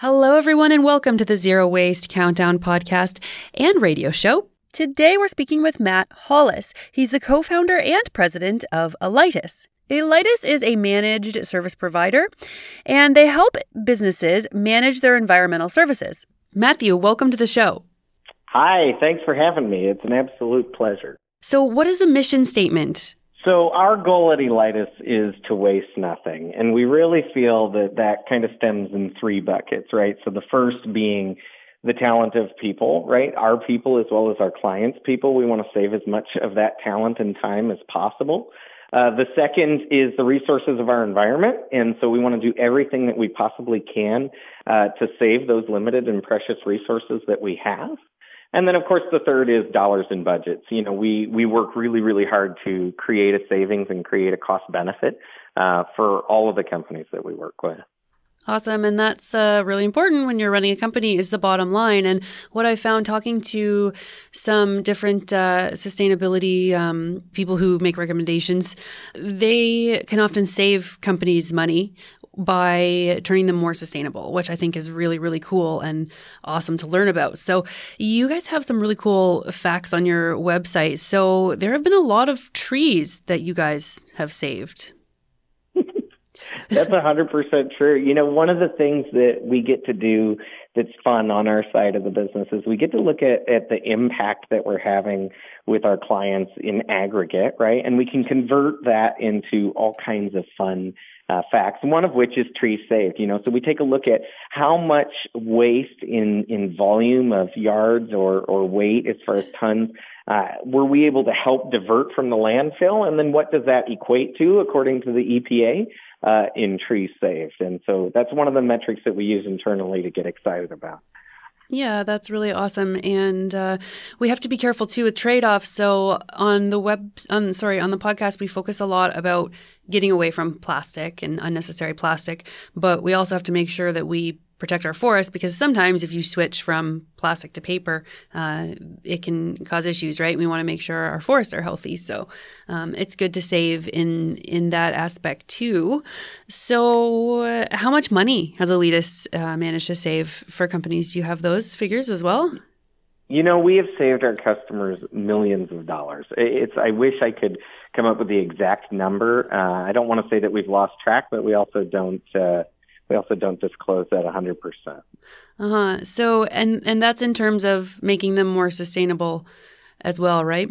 Hello, everyone, and welcome to the Zero Waste Countdown podcast and radio show. Today, we're speaking with Matt Hollis. He's the co founder and president of Elytus. Elytus is a managed service provider, and they help businesses manage their environmental services. Matthew, welcome to the show. Hi, thanks for having me. It's an absolute pleasure. So, what is a mission statement? So, our goal at Elytus is to waste nothing. And we really feel that that kind of stems in three buckets, right? So, the first being the talent of people, right? Our people as well as our clients' people. We want to save as much of that talent and time as possible. Uh, the second is the resources of our environment. And so we want to do everything that we possibly can uh, to save those limited and precious resources that we have. And then, of course, the third is dollars and budgets. You know, we, we work really, really hard to create a savings and create a cost benefit uh, for all of the companies that we work with. Awesome. And that's uh, really important when you're running a company is the bottom line. And what I found talking to some different uh, sustainability um, people who make recommendations, they can often save companies money by turning them more sustainable, which I think is really, really cool and awesome to learn about. So, you guys have some really cool facts on your website. So, there have been a lot of trees that you guys have saved. That's a hundred percent true. You know, one of the things that we get to do that's fun on our side of the business is we get to look at, at the impact that we're having with our clients in aggregate, right? And we can convert that into all kinds of fun uh, facts, one of which is trees saved. You know, so we take a look at how much waste in in volume of yards or or weight as far as tons uh, were we able to help divert from the landfill, and then what does that equate to according to the EPA? uh, in trees saved. And so that's one of the metrics that we use internally to get excited about. Yeah, that's really awesome, and uh, we have to be careful too with trade-offs. So on the web, on sorry, on the podcast, we focus a lot about getting away from plastic and unnecessary plastic, but we also have to make sure that we protect our forests because sometimes if you switch from plastic to paper, uh, it can cause issues, right? We want to make sure our forests are healthy, so um, it's good to save in in that aspect too. So, uh, how much money has Elytus uh, managed to save for companies? Do you have those figures as well? You know, we have saved our customers millions of dollars. It's. I wish I could come up with the exact number. Uh, I don't want to say that we've lost track, but we also don't uh, we also don't disclose that 100%. Uh-huh. So and and that's in terms of making them more sustainable as well, right?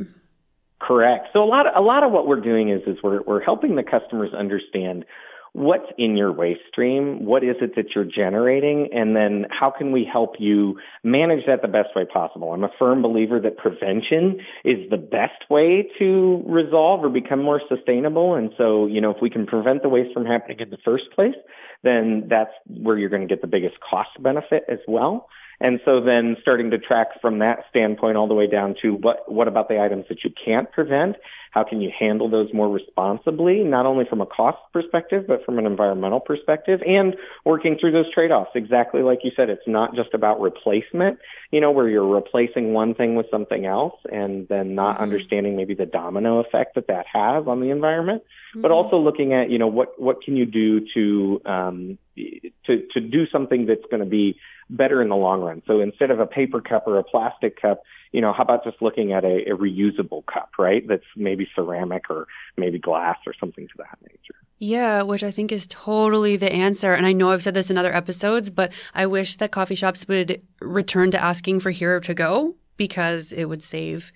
Correct. So a lot of, a lot of what we're doing is is we're we're helping the customers understand what's in your waste stream, what is it that you're generating, and then how can we help you manage that the best way possible? I'm a firm believer that prevention is the best way to resolve or become more sustainable. And so, you know, if we can prevent the waste from happening in the first place, then that's where you're going to get the biggest cost benefit as well. And so then starting to track from that standpoint all the way down to what, what about the items that you can't prevent? How can you handle those more responsibly, not only from a cost perspective, but from an environmental perspective and working through those trade-offs. Exactly like you said, it's not just about replacement, you know, where you're replacing one thing with something else and then not mm-hmm. understanding maybe the domino effect that that has on the environment, mm-hmm. but also looking at, you know, what, what can you do to, um, to, to do something that's going to be better in the long run. So instead of a paper cup or a plastic cup, you know, how about just looking at a, a reusable cup, right? That's maybe ceramic or maybe glass or something to that nature. Yeah, which I think is totally the answer. And I know I've said this in other episodes, but I wish that coffee shops would return to asking for Hero to go because it would save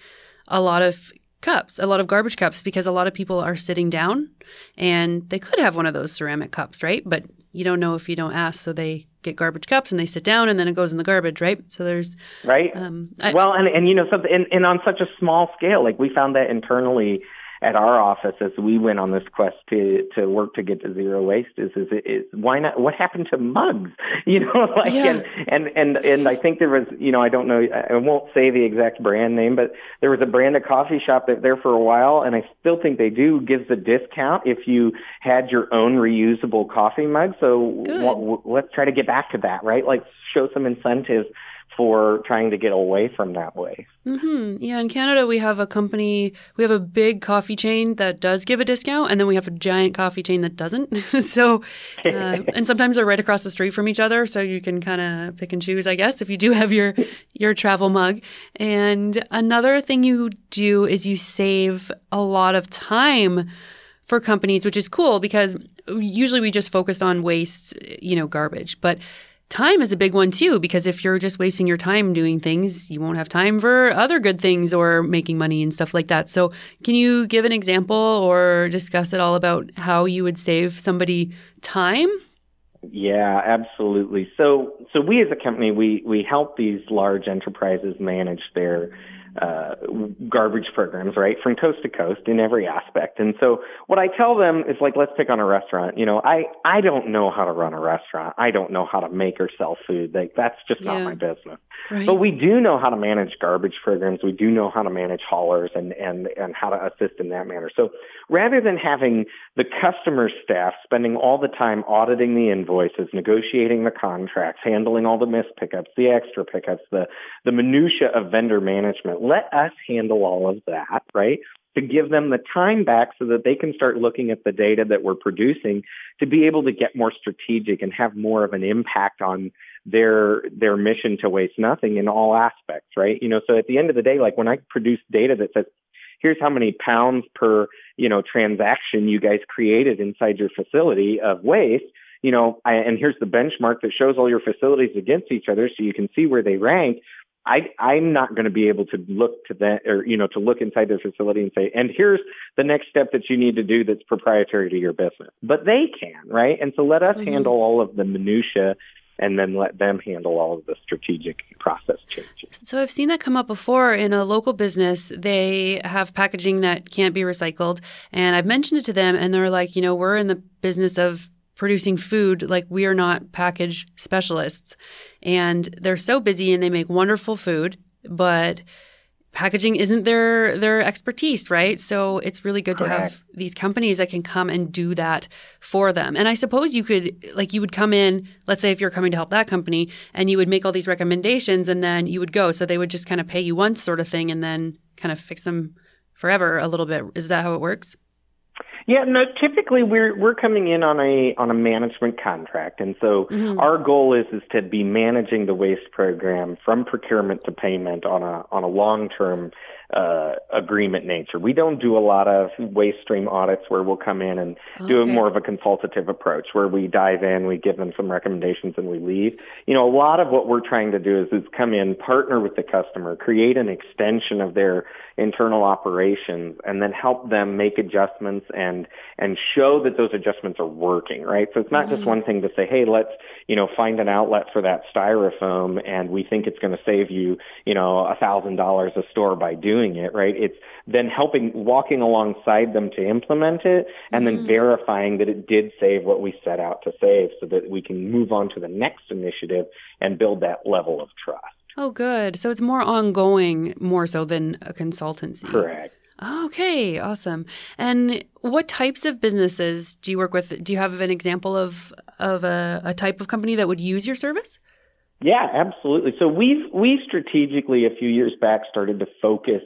a lot of cups, a lot of garbage cups, because a lot of people are sitting down and they could have one of those ceramic cups, right? But you don't know if you don't ask. So they get garbage cups and they sit down and then it goes in the garbage, right? So there's right. Um, I, well, and and you know something, and, and on such a small scale, like we found that internally at our office as we went on this quest to to work to get to zero waste is is, is why not what happened to mugs? You know like yeah. and, and and and I think there was you know I don't know I won't say the exact brand name but there was a brand of coffee shop that there for a while and I still think they do gives a discount if you had your own reusable coffee mug. So w- w- let's try to get back to that right? Like show some incentives for trying to get away from that way. Mm-hmm. Yeah, in Canada, we have a company, we have a big coffee chain that does give a discount, and then we have a giant coffee chain that doesn't. so, uh, and sometimes they're right across the street from each other, so you can kind of pick and choose, I guess, if you do have your your travel mug. And another thing you do is you save a lot of time for companies, which is cool because usually we just focus on waste, you know, garbage, but time is a big one too because if you're just wasting your time doing things you won't have time for other good things or making money and stuff like that so can you give an example or discuss it all about how you would save somebody time yeah, absolutely. So, so we as a company, we we help these large enterprises manage their uh, garbage programs, right, from coast to coast in every aspect. And so what I tell them is like, let's pick on a restaurant. You know, I I don't know how to run a restaurant. I don't know how to make or sell food. Like that's just yeah. not my business. Right. But we do know how to manage garbage programs. We do know how to manage haulers and and and how to assist in that manner. So rather than having the customer staff spending all the time auditing the invoices, negotiating the contracts, handling all the missed pickups, the extra pickups, the the minutia of vendor management let us handle all of that, right? To give them the time back so that they can start looking at the data that we're producing to be able to get more strategic and have more of an impact on their their mission to waste nothing in all aspects, right? You know, so at the end of the day, like when I produce data that says, here's how many pounds per, you know, transaction you guys created inside your facility of waste, you know, I, and here's the benchmark that shows all your facilities against each other so you can see where they rank. I, I'm not going to be able to look to that or, you know, to look inside their facility and say, and here's the next step that you need to do that's proprietary to your business. But they can, right? And so let us mm-hmm. handle all of the minutia and then let them handle all of the strategic process changes. So I've seen that come up before in a local business. They have packaging that can't be recycled. And I've mentioned it to them and they're like, you know, we're in the business of producing food like we are not package specialists. And they're so busy and they make wonderful food but packaging isn't their their expertise right? So it's really good Correct. to have these companies that can come and do that for them. And i suppose you could like you would come in let's say if you're coming to help that company and you would make all these recommendations and then you would go. So they would just kind of pay you once sort of thing and then kind of fix them forever a little bit. Is that how it works yeah, no. Typically, we're we're coming in on a on a management contract, and so mm-hmm. our goal is is to be managing the waste program from procurement to payment on a on a long term uh, agreement nature. We don't do a lot of waste stream audits where we'll come in and okay. do a more of a consultative approach where we dive in, we give them some recommendations, and we leave. You know, a lot of what we're trying to do is, is come in, partner with the customer, create an extension of their internal operations, and then help them make adjustments and and show that those adjustments are working. Right. So it's not mm-hmm. just one thing to say, hey, let's you know find an outlet for that styrofoam, and we think it's going to save you you know a thousand dollars a store by doing doing it, right? It's then helping, walking alongside them to implement it and mm-hmm. then verifying that it did save what we set out to save so that we can move on to the next initiative and build that level of trust. Oh, good. So it's more ongoing, more so than a consultancy. Correct. Okay, awesome. And what types of businesses do you work with? Do you have an example of of a, a type of company that would use your service? Yeah, absolutely. So we've we strategically a few years back started to focus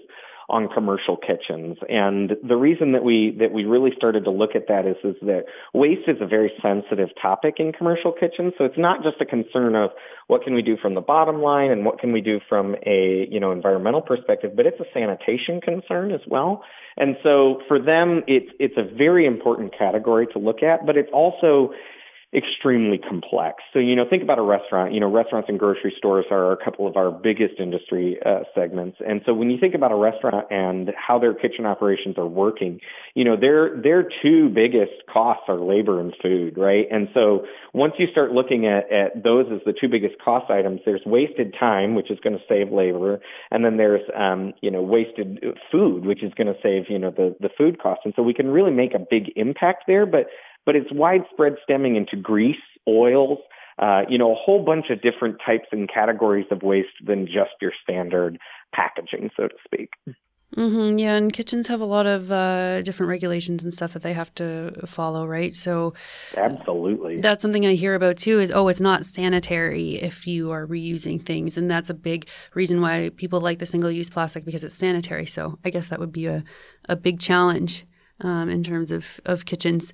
on commercial kitchens. And the reason that we that we really started to look at that is is that waste is a very sensitive topic in commercial kitchens. So it's not just a concern of what can we do from the bottom line and what can we do from a you know environmental perspective, but it's a sanitation concern as well. And so for them, it's it's a very important category to look at, but it's also extremely complex. So, you know, think about a restaurant. You know, restaurants and grocery stores are a couple of our biggest industry uh, segments. And so when you think about a restaurant and how their kitchen operations are working, you know, their their two biggest costs are labor and food, right? And so once you start looking at, at those as the two biggest cost items, there's wasted time, which is going to save labor, and then there's um, you know, wasted food, which is going to save, you know, the the food costs. And so we can really make a big impact there, but but it's widespread stemming into grease, oils, uh, you know, a whole bunch of different types and categories of waste than just your standard packaging, so to speak. Mm-hmm, yeah, and kitchens have a lot of uh, different regulations and stuff that they have to follow, right? So, absolutely, that's something I hear about too. Is oh, it's not sanitary if you are reusing things, and that's a big reason why people like the single-use plastic because it's sanitary. So, I guess that would be a a big challenge um, in terms of of kitchens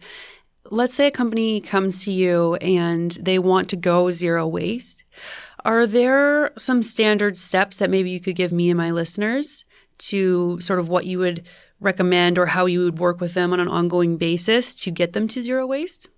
let's say a company comes to you and they want to go zero waste. Are there some standard steps that maybe you could give me and my listeners to sort of what you would recommend or how you would work with them on an ongoing basis to get them to zero waste?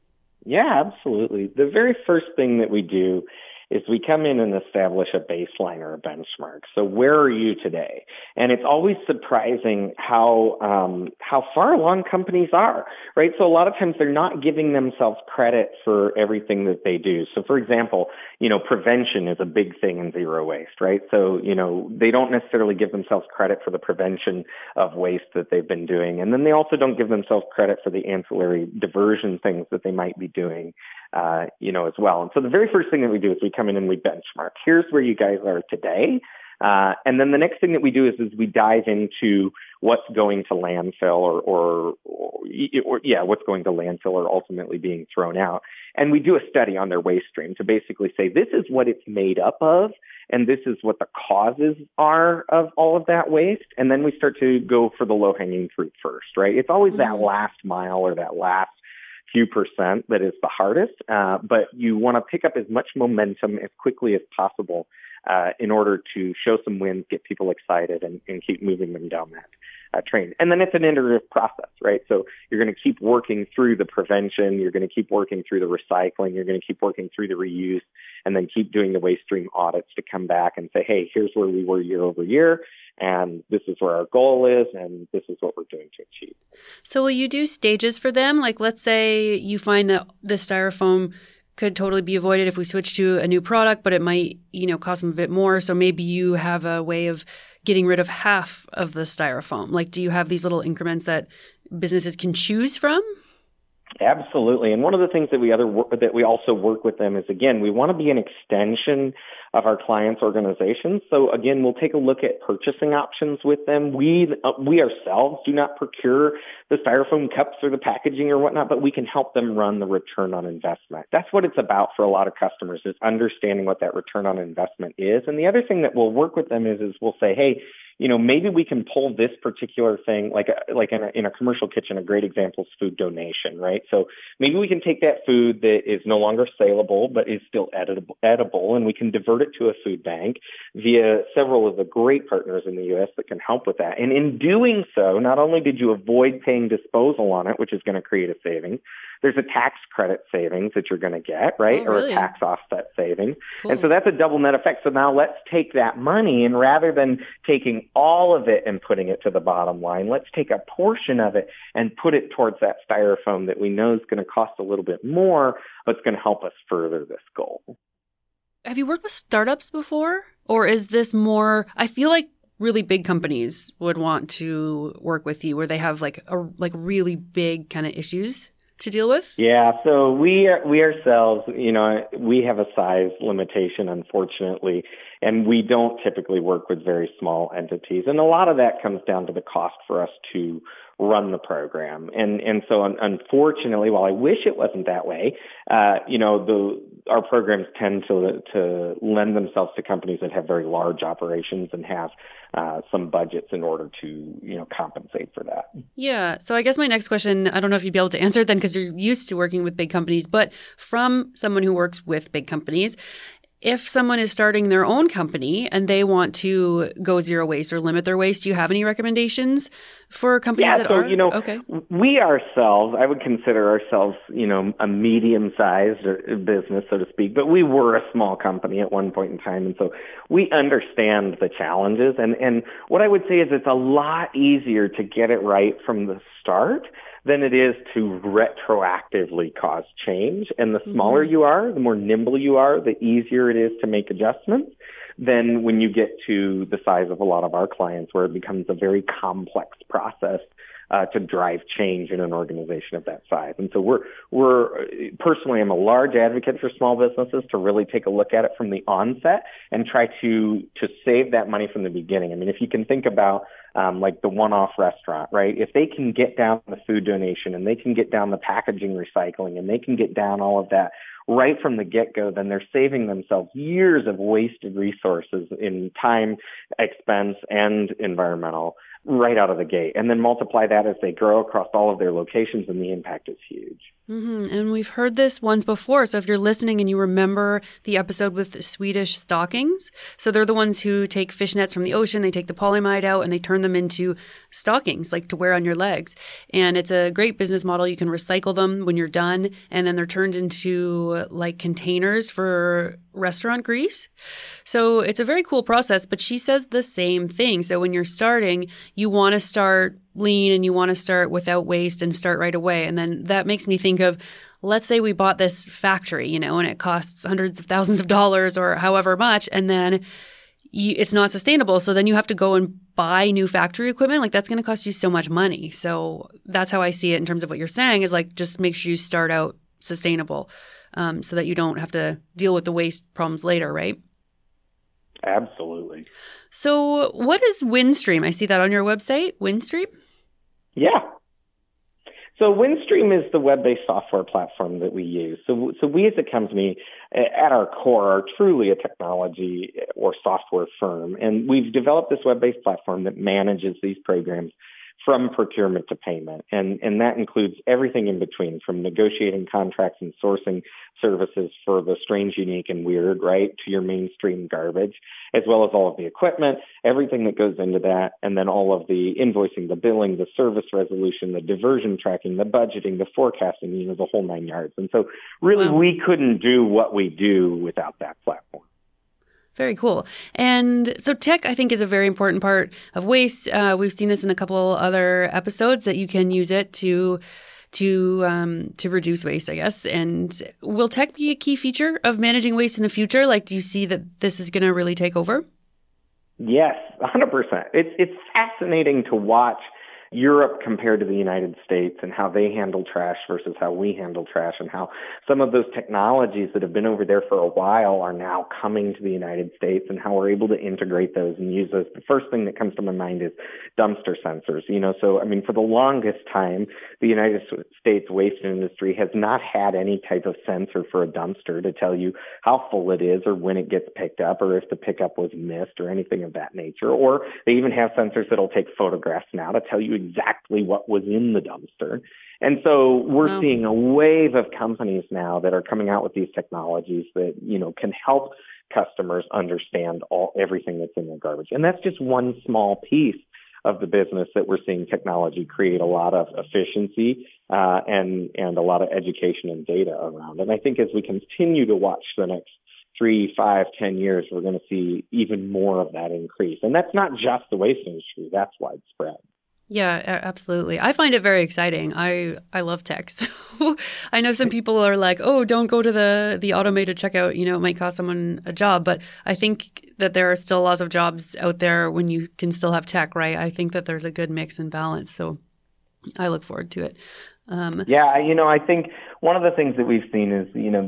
Yeah, absolutely. The very first thing that we do is we come in and establish a baseline or a benchmark. So where are you today? And it's always surprising how um, how far along companies are, right? So a lot of times they're not giving themselves credit for everything that they do. So for example, you know, prevention is a big thing in zero waste, right? So you know they don't necessarily give themselves credit for the prevention of waste that they've been doing, and then they also don't give themselves credit for the ancillary diversion things that they might be doing uh, you know, as well. And so the very first thing that we do is we come in and we benchmark. Here's where you guys are today. Uh, and then the next thing that we do is, is we dive into what's going to landfill or, or, or, or, yeah, what's going to landfill or ultimately being thrown out. And we do a study on their waste stream to basically say this is what it's made up of and this is what the causes are of all of that waste. And then we start to go for the low hanging fruit first, right? It's always mm-hmm. that last mile or that last few percent that is the hardest, uh, but you want to pick up as much momentum as quickly as possible uh, in order to show some wins, get people excited, and, and keep moving them down that uh, train. And then it's an iterative process, right? So you're going to keep working through the prevention, you're going to keep working through the recycling, you're going to keep working through the reuse, and then keep doing the waste stream audits to come back and say, hey, here's where we were year over year and this is where our goal is and this is what we're doing to achieve. So will you do stages for them? Like let's say you find that the styrofoam could totally be avoided if we switch to a new product, but it might, you know, cost them a bit more. So maybe you have a way of getting rid of half of the styrofoam. Like do you have these little increments that businesses can choose from? Absolutely, and one of the things that we other that we also work with them is again we want to be an extension of our clients' organizations. So again, we'll take a look at purchasing options with them. We uh, we ourselves do not procure the styrofoam cups or the packaging or whatnot, but we can help them run the return on investment. That's what it's about for a lot of customers is understanding what that return on investment is. And the other thing that we'll work with them is is we'll say, hey you know, maybe we can pull this particular thing, like like in a, in a commercial kitchen. A great example is food donation, right? So maybe we can take that food that is no longer saleable but is still edible, edible, and we can divert it to a food bank via several of the great partners in the U.S. that can help with that. And in doing so, not only did you avoid paying disposal on it, which is going to create a savings, there's a tax credit savings that you're going to get, right? Oh, really? Or a tax offset savings. Cool. And so that's a double net effect. So now let's take that money and rather than taking all of it and putting it to the bottom line, let's take a portion of it and put it towards that styrofoam that we know is going to cost a little bit more, but it's going to help us further this goal. Have you worked with startups before? Or is this more, I feel like really big companies would want to work with you where they have like a like really big kind of issues to deal with? Yeah, so we are, we ourselves, you know, we have a size limitation, unfortunately, and we don't typically work with very small entities, and a lot of that comes down to the cost for us to run the program. And and so unfortunately, while I wish it wasn't that way, uh, you know, the our programs tend to to lend themselves to companies that have very large operations and have uh, some budgets in order to you know compensate for that. Yeah. So I guess my next question, I don't know if you'd be able to answer it then because you're used to working with big companies, but from someone who works with big companies, if someone is starting their own company and they want to go zero waste or limit their waste, do you have any recommendations for companies yeah, that so, are you know, okay. we ourselves, I would consider ourselves, you know, a medium-sized business, so to speak, but we were a small company at one point in time, and so we understand the challenges. And and what I would say is it's a lot easier to get it right from the start than it is to retroactively cause change. And the smaller mm-hmm. you are, the more nimble you are, the easier it is to make adjustments than when you get to the size of a lot of our clients where it becomes a very complex process uh, to drive change in an organization of that size. And so we're we're personally I'm a large advocate for small businesses to really take a look at it from the onset and try to to save that money from the beginning. I mean, if you can think about um, like the one-off restaurant, right? If they can get down the food donation and they can get down the packaging recycling and they can get down all of that right from the get go, then they're saving themselves years of wasted resources in time, expense, and environmental right out of the gate. And then multiply that as they grow across all of their locations, and the impact is huge. Mm-hmm. And we've heard this once before. So if you're listening and you remember the episode with Swedish stockings, so they're the ones who take fish nets from the ocean, they take the polyamide out and they turn them into stockings, like to wear on your legs. And it's a great business model. You can recycle them when you're done, and then they're turned into like containers for restaurant grease. So it's a very cool process, but she says the same thing. So when you're starting, you want to start lean and you want to start without waste and start right away. And then that makes me think of let's say we bought this factory, you know, and it costs hundreds of thousands of dollars or however much, and then you, it's not sustainable. So then you have to go and buy new factory equipment. Like that's going to cost you so much money. So that's how I see it in terms of what you're saying is like just make sure you start out sustainable um, so that you don't have to deal with the waste problems later, right? Absolutely. So, what is Windstream? I see that on your website, Windstream. Yeah. So Windstream is the web-based software platform that we use. So, so we as a company, at our core, are truly a technology or software firm, and we've developed this web-based platform that manages these programs from procurement to payment. And, and that includes everything in between from negotiating contracts and sourcing services for the strange, unique, and weird, right, to your mainstream garbage, as well as all of the equipment, everything that goes into that, and then all of the invoicing, the billing, the service resolution, the diversion tracking, the budgeting, the forecasting, you know, the whole nine yards. And so really wow. we couldn't do what we do without that platform. Very cool. And so, tech, I think, is a very important part of waste. Uh, we've seen this in a couple other episodes that you can use it to to um, to reduce waste, I guess. And will tech be a key feature of managing waste in the future? Like, do you see that this is going to really take over? Yes, 100%. It's it's fascinating to watch Europe compared to the United States and how they handle trash versus how we handle trash and how some of those technologies that have been over there for a while are now coming to the United States and how we're able to integrate those and use those. The first thing that comes to my mind is dumpster sensors. You know, so I mean, for the longest time, the United States waste industry has not had any type of sensor for a dumpster to tell you how full it is or when it gets picked up or if the pickup was missed or anything of that nature. Or they even have sensors that'll take photographs now to tell you exactly what was in the dumpster. And so we're wow. seeing a wave of companies now that are coming out with these technologies that, you know, can help customers understand all everything that's in their garbage. And that's just one small piece of the business that we're seeing technology create a lot of efficiency uh, and and a lot of education and data around. And I think as we continue to watch the next three, five, ten years, we're going to see even more of that increase. And that's not just the waste industry; that's widespread. Yeah, absolutely. I find it very exciting. I I love tech. So I know some people are like, "Oh, don't go to the the automated checkout, you know, it might cost someone a job." But I think that there are still lots of jobs out there when you can still have tech, right? I think that there's a good mix and balance. So I look forward to it. Um, yeah, you know, I think one of the things that we've seen is, you know,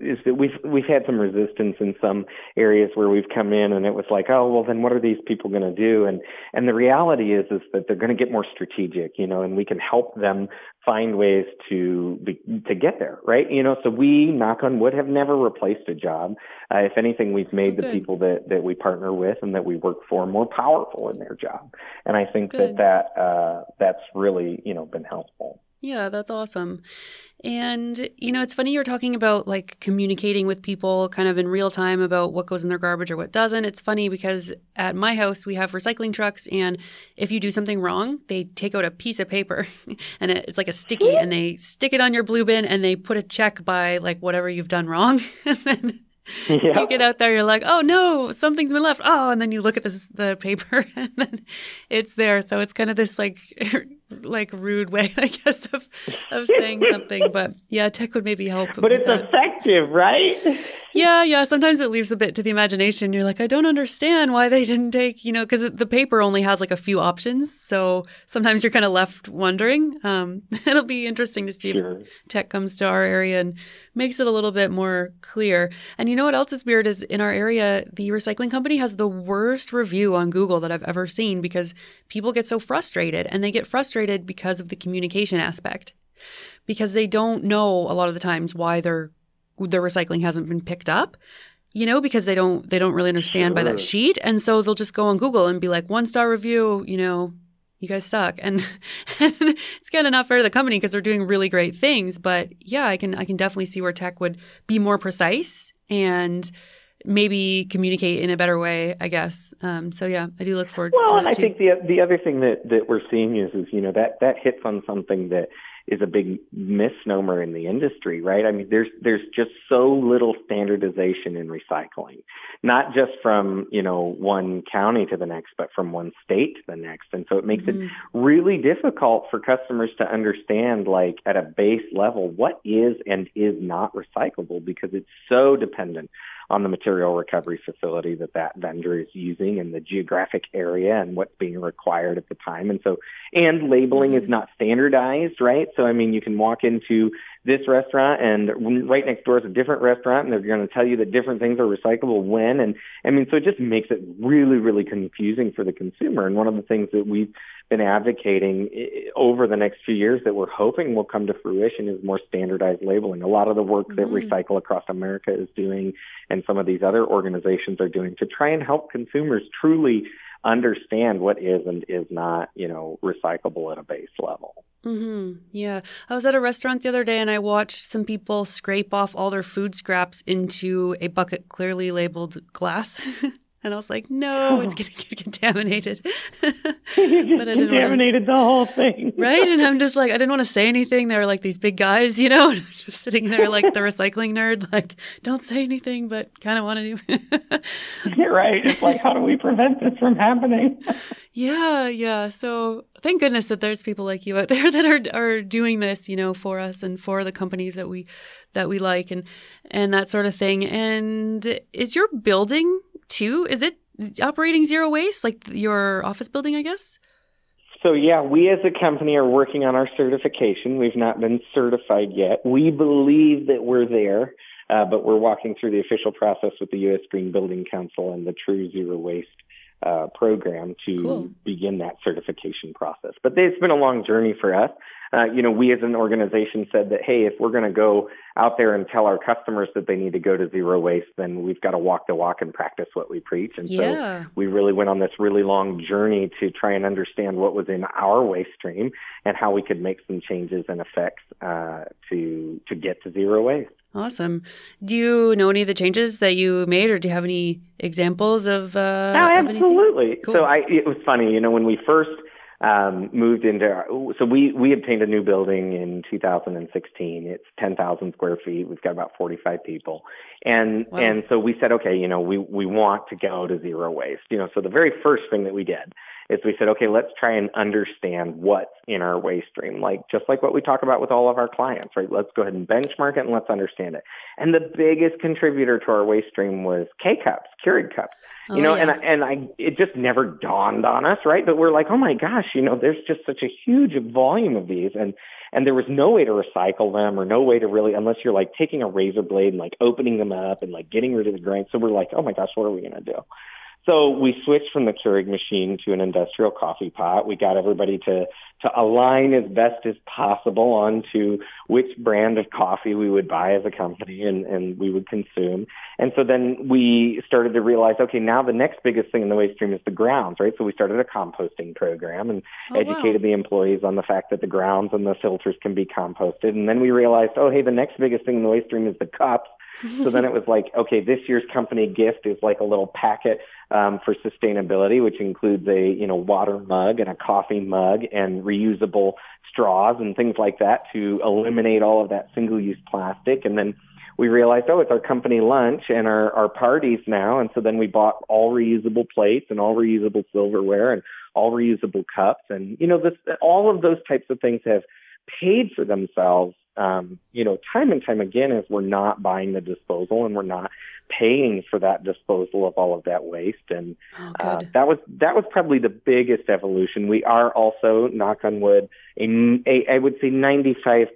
is that we've we've had some resistance in some areas where we've come in and it was like, oh, well, then what are these people going to do? And and the reality is is that they're going to get more strategic, you know, and we can help them find ways to be, to get there, right? You know, so we knock on wood have never replaced a job. Uh, if anything, we've made Good. the people that that we partner with and that we work for more powerful in their job, and I think Good. that that uh, that's really you know been helpful. Yeah, that's awesome. And, you know, it's funny you're talking about like communicating with people kind of in real time about what goes in their garbage or what doesn't. It's funny because at my house, we have recycling trucks. And if you do something wrong, they take out a piece of paper and it's like a sticky and they stick it on your blue bin and they put a check by like whatever you've done wrong. and then Yep. You get out there, you're like, oh no, something's been left. Oh, and then you look at this the paper and then it's there. So it's kind of this like like rude way, I guess, of of saying something. But yeah, tech would maybe help. But it's that. Effective, right? Yeah, yeah. Sometimes it leaves a bit to the imagination. You're like, I don't understand why they didn't take, you know, because the paper only has like a few options. So sometimes you're kind of left wondering. Um, it'll be interesting to see sure. if tech comes to our area and makes it a little bit more clear. And you know what else is weird is in our area, the recycling company has the worst review on Google that I've ever seen because people get so frustrated and they get frustrated because of the communication aspect because they don't know a lot of the times why their their recycling hasn't been picked up you know because they don't they don't really understand sure. by that sheet. And so they'll just go on google and be like one star review you know you guys suck. And, and it's kind of not fair to the company because they're doing really great things. But yeah i can i can definitely see where tech would be more precise and maybe communicate in a better way i guess. Um, so yeah i do look forward to well and i think the the other thing that that we're seeing is is you know that that hits on something that is a big misnomer in the industry, right? I mean, there's there's just so little standardization in recycling, not just from you know one county to the next, but from one state to the next, and so it makes mm-hmm. it really difficult for customers to understand, like at a base level, what is and is not recyclable because it's so dependent on the material recovery facility that that vendor is using and the geographic area and what's being required at the time. And so, and labeling is mm-hmm. not standardized, right? So, I mean, you can walk into this restaurant and right next door is a different restaurant and they're going to tell you that different things are recyclable when. And I mean, so it just makes it really, really confusing for the consumer. And one of the things that we've been advocating over the next few years that we're hoping will come to fruition is more standardized labeling. A lot of the work mm-hmm. that Recycle Across America is doing and some of these other organizations are doing to try and help consumers truly understand what is and is not, you know, recyclable at a base level. Mm-hmm. Yeah. I was at a restaurant the other day and I watched some people scrape off all their food scraps into a bucket clearly labeled glass. And I was like, no, it's going to get contaminated. but I didn't contaminated wanna, the whole thing. right? And I'm just like, I didn't want to say anything. They were like these big guys, you know, just sitting there like the recycling nerd, like, don't say anything, but kind of want to. You're right. It's like, how do we prevent this from happening? yeah, yeah. So thank goodness that there's people like you out there that are are doing this, you know, for us and for the companies that we that we like and and that sort of thing. And is your building too? Is it operating zero waste, like your office building, I guess? So, yeah, we as a company are working on our certification. We've not been certified yet. We believe that we're there, uh, but we're walking through the official process with the U.S. Green Building Council and the True Zero Waste uh, program to cool. begin that certification process. But it's been a long journey for us uh, you know, we as an organization said that, hey, if we're going to go out there and tell our customers that they need to go to zero waste, then we've got to walk the walk and practice what we preach. And yeah. so we really went on this really long journey to try and understand what was in our waste stream and how we could make some changes and effects uh, to to get to zero waste. Awesome. Do you know any of the changes that you made, or do you have any examples of? Uh, no, absolutely. Cool. So I, it was funny, you know, when we first um, moved into our, so we we obtained a new building in 2016 it's 10,000 square feet. We've got about 45 people. And wow. and so we said okay you know we we want to go to zero waste. You know so the very first thing that we did is we said okay let's try and understand what's in our waste stream like just like what we talk about with all of our clients right let's go ahead and benchmark it and let's understand it and the biggest contributor to our waste stream was K cups Keurig cups Oh, you know, yeah. and I, and I it just never dawned on us, right? But we're like, oh my gosh, you know, there's just such a huge volume of these, and and there was no way to recycle them or no way to really unless you're like taking a razor blade and like opening them up and like getting rid of the grain. So we're like, oh my gosh, what are we gonna do? So we switched from the Keurig machine to an industrial coffee pot. We got everybody to to align as best as possible onto which brand of coffee we would buy as a company and, and we would consume. And so then we started to realize, okay, now the next biggest thing in the waste stream is the grounds, right? So we started a composting program and oh, educated wow. the employees on the fact that the grounds and the filters can be composted. And then we realized, oh, hey, the next biggest thing in the waste stream is the cups so then it was like, okay, this year's company gift is like a little packet um, for sustainability, which includes a you know water mug and a coffee mug and reusable straws and things like that to eliminate all of that single-use plastic. And then we realized, oh, it's our company lunch and our, our parties now. And so then we bought all reusable plates and all reusable silverware and all reusable cups. And, you know, this, all of those types of things have paid for themselves um, you know, time and time again is we're not buying the disposal and we're not paying for that disposal of all of that waste. And oh, uh, that was that was probably the biggest evolution. We are also, knock on wood, a, a I would say 95%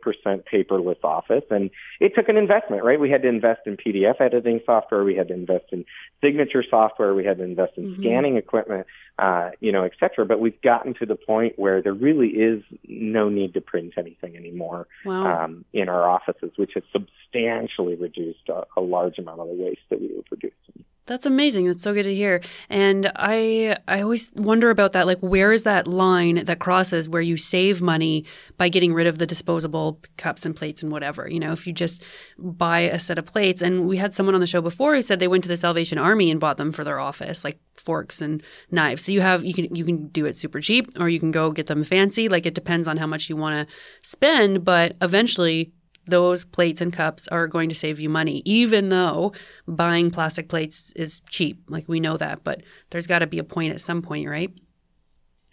paperless office, and it took an investment, right? We had to invest in PDF editing software, we had to invest in signature software, we had to invest in mm-hmm. scanning equipment, uh, you know, et cetera. But we've gotten to the point where there really is no need to print anything anymore wow. um, in our offices, which has substantially reduced a, a large amount of the waste that we were producing. That's amazing. That's so good to hear. And I I always wonder about that. Like, where is that line that crosses where you save money by getting rid of the disposable cups and plates and whatever? You know, if you just buy a set of plates. And we had someone on the show before who said they went to the Salvation Army and bought them for their office, like forks and knives. So you have you can you can do it super cheap, or you can go get them fancy. Like it depends on how much you want to spend. But eventually, those plates and cups are going to save you money, even though buying plastic plates is cheap. Like we know that, but there's got to be a point at some point, right?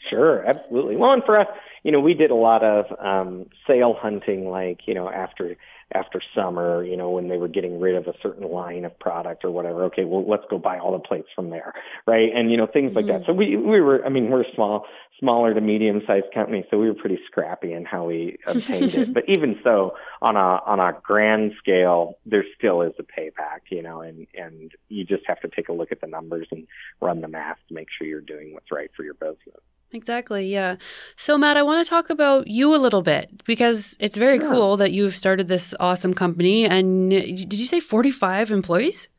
Sure, absolutely. Well, and for us, you know, we did a lot of um, sale hunting, like you know, after after summer, you know, when they were getting rid of a certain line of product or whatever. Okay, well, let's go buy all the plates from there, right? And you know, things like mm-hmm. that. So we we were, I mean, we're small, smaller to medium sized company, so we were pretty scrappy in how we obtained it. But even so, on a on a grand scale, there still is a payback, you know, and and you just have to take a look at the numbers and run the math to make sure you're doing what's right for your business. Exactly. Yeah. So, Matt, I want to talk about you a little bit because it's very yeah. cool that you've started this awesome company. And did you say 45 employees?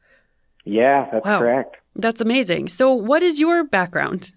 Yeah, that's wow. correct. That's amazing. So, what is your background?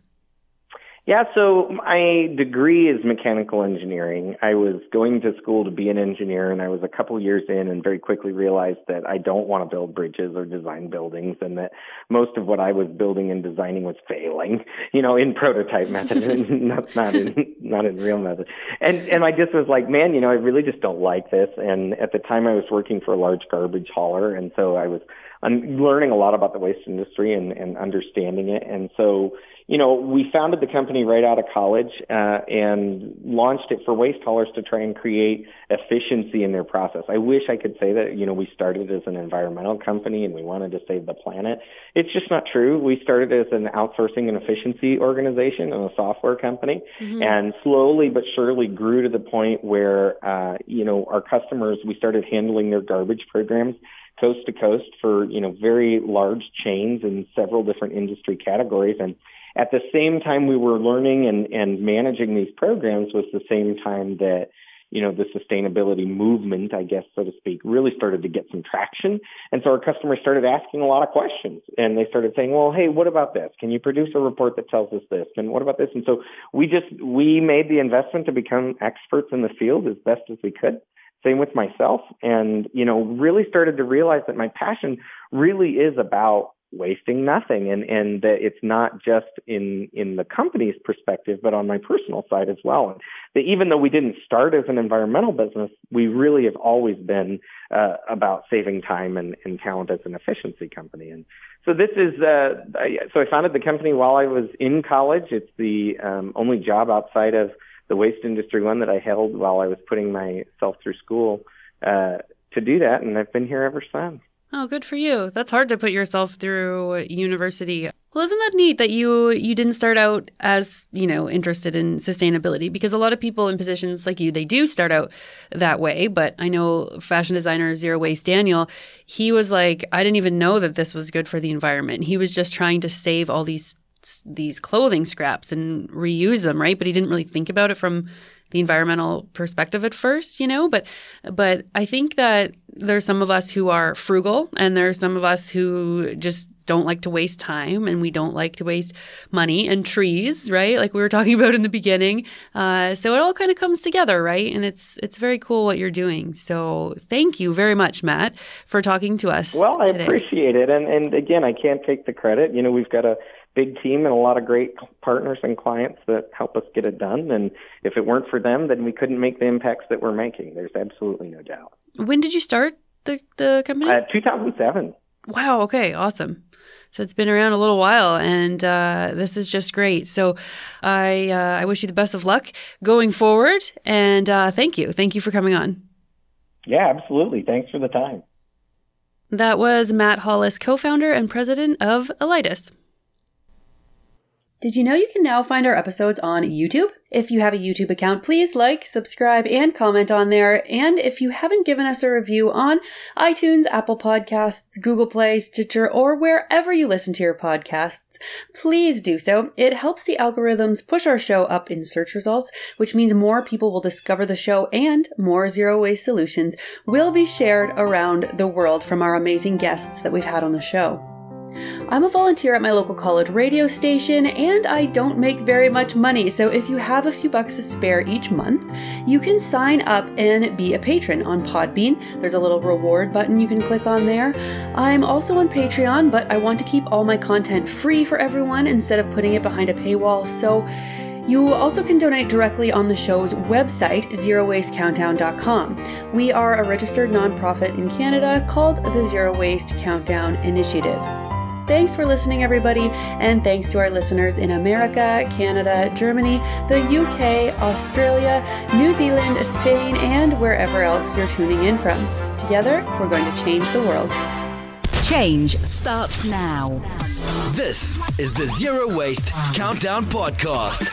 Yeah, so my degree is mechanical engineering. I was going to school to be an engineer, and I was a couple years in and very quickly realized that I don't want to build bridges or design buildings, and that most of what I was building and designing was failing, you know, in prototype method, not, not in not in real method. And and I just was like, man, you know, I really just don't like this. And at the time, I was working for a large garbage hauler, and so I was I'm learning a lot about the waste industry and, and understanding it. And so you know, we founded the company right out of college uh, and launched it for waste haulers to try and create efficiency in their process. I wish I could say that, you know, we started as an environmental company and we wanted to save the planet. It's just not true. We started as an outsourcing and efficiency organization and a software company mm-hmm. and slowly but surely grew to the point where, uh, you know, our customers, we started handling their garbage programs coast to coast for, you know, very large chains in several different industry categories. And at the same time we were learning and, and managing these programs was the same time that you know the sustainability movement i guess so to speak really started to get some traction. And so our customers started asking a lot of questions and they started saying well hey what about this? Can you produce a report that tells us this? And what about this? And so we just we made the investment to become experts in the field as best as we could same with myself. And you know really started to realize that my passion really is about wasting nothing and and that it's not just in in the company's perspective but on my personal side as well. And that even though we didn't start as an environmental business we really have always been uh, about saving time and, and talent as an efficiency company. And so this is uh, I, so I founded the company while I was in college. It's the um, only job outside of the waste industry one that I held while I was putting myself through school uh, to do that and I've been here ever since Oh, good for you. That's hard to put yourself through university. Well, isn't that neat that you you didn't start out as you know interested in sustainability? Because a lot of people in positions like you, they do start out that way. But I know fashion designer Zero Waste Daniel, he was like, I didn't even know that this was good for the environment. He was just trying to save all these these clothing scraps and reuse them, right? But he didn't really think about it from the environmental perspective at first, you know, but but I think that there's some of us who are frugal and there's some of us who just don't like to waste time and we don't like to waste money and trees, right? Like we were talking about in the beginning. Uh, so it all kind of comes together, right? And it's it's very cool what you're doing. So thank you very much, Matt, for talking to us. Well, I today. appreciate it, and and again, I can't take the credit. You know, we've got a big team and a lot of great partners and clients that help us get it done. And if it weren't for them, then we couldn't make the impacts that we're making. There's absolutely no doubt. When did you start the the company? Uh, 2007. Wow. Okay. Awesome. So it's been around a little while, and uh, this is just great. So I uh, I wish you the best of luck going forward, and uh, thank you, thank you for coming on. Yeah, absolutely. Thanks for the time. That was Matt Hollis, co-founder and president of Elytus. Did you know you can now find our episodes on YouTube? If you have a YouTube account, please like, subscribe, and comment on there. And if you haven't given us a review on iTunes, Apple Podcasts, Google Play, Stitcher, or wherever you listen to your podcasts, please do so. It helps the algorithms push our show up in search results, which means more people will discover the show and more zero waste solutions will be shared around the world from our amazing guests that we've had on the show. I'm a volunteer at my local college radio station and I don't make very much money, so if you have a few bucks to spare each month, you can sign up and be a patron on Podbean. There's a little reward button you can click on there. I'm also on Patreon, but I want to keep all my content free for everyone instead of putting it behind a paywall, so you also can donate directly on the show's website, zerowastecountdown.com. We are a registered nonprofit in Canada called the Zero Waste Countdown Initiative. Thanks for listening, everybody, and thanks to our listeners in America, Canada, Germany, the UK, Australia, New Zealand, Spain, and wherever else you're tuning in from. Together, we're going to change the world. Change starts now. This is the Zero Waste Countdown Podcast.